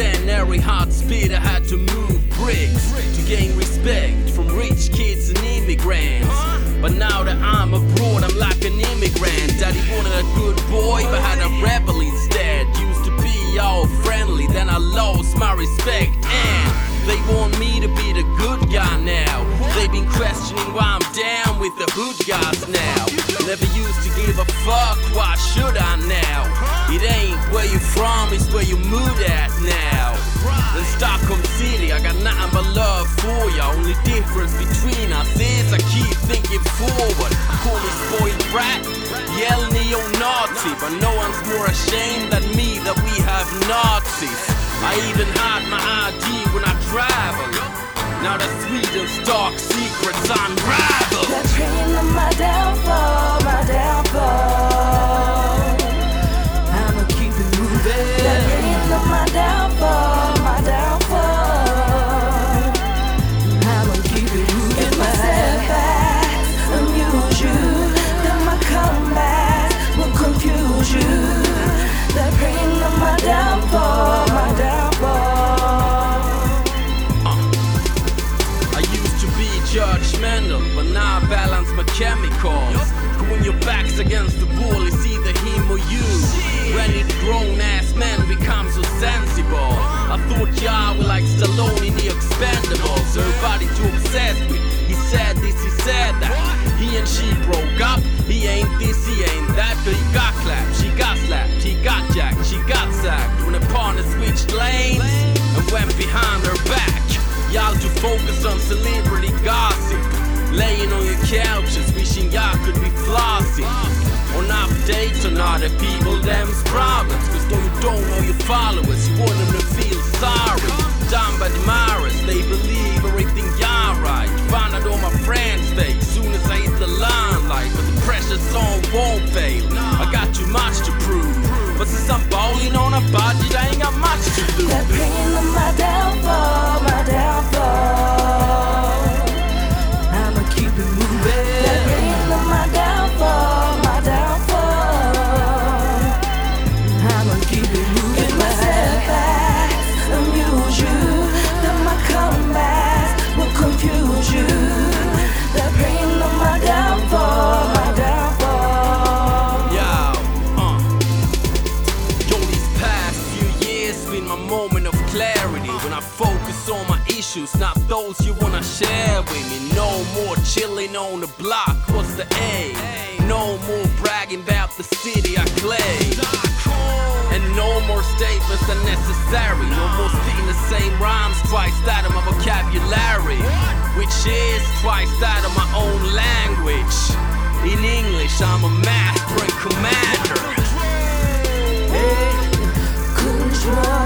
then every hot speed I had to move bricks to gain respect from rich kids and immigrants. But now that I'm abroad, I'm like an immigrant. Daddy wanted a good boy, but had a rebel instead. Used to be all friendly, then I lost my respect. And they want me to be the good guy now. They've been questioning why I'm down with the hood guys now. Never used to give a fuck, why should I now? You from, it's where you moved at now. In Stockholm City, I got nothing but love for ya. Only difference between us is I keep thinking forward. Call me spoiled brat, yell neo-Nazi, but no one's more ashamed than me that we have Nazis. I even hide my ID when I travel. Now that Sweden's dark secrets unravel. They're my downfall, my downfall. Chemicals. When your back's against the wall, it's either him or you. When it grown ass men become so sensible. I thought y'all were like Stallone in the Expendables. Everybody too obsessed with. He said this, he said that. He and she broke up. He ain't this, he ain't that. But he got clapped, she got slapped, he got jacked, she got sacked. When a partner switched lanes and went behind her back. Y'all too focused on celebrity gossip. Laying on your couches, y'all could be flossy. On updates on other people, them's I focus on my issues, not those you wanna share with me. No more chilling on the block, what's the aim? No more bragging about the city I claim. And no more statements unnecessary. No more spitting the same rhymes twice out of my vocabulary. Which is twice out of my own language. In English, I'm a master and commander. Control.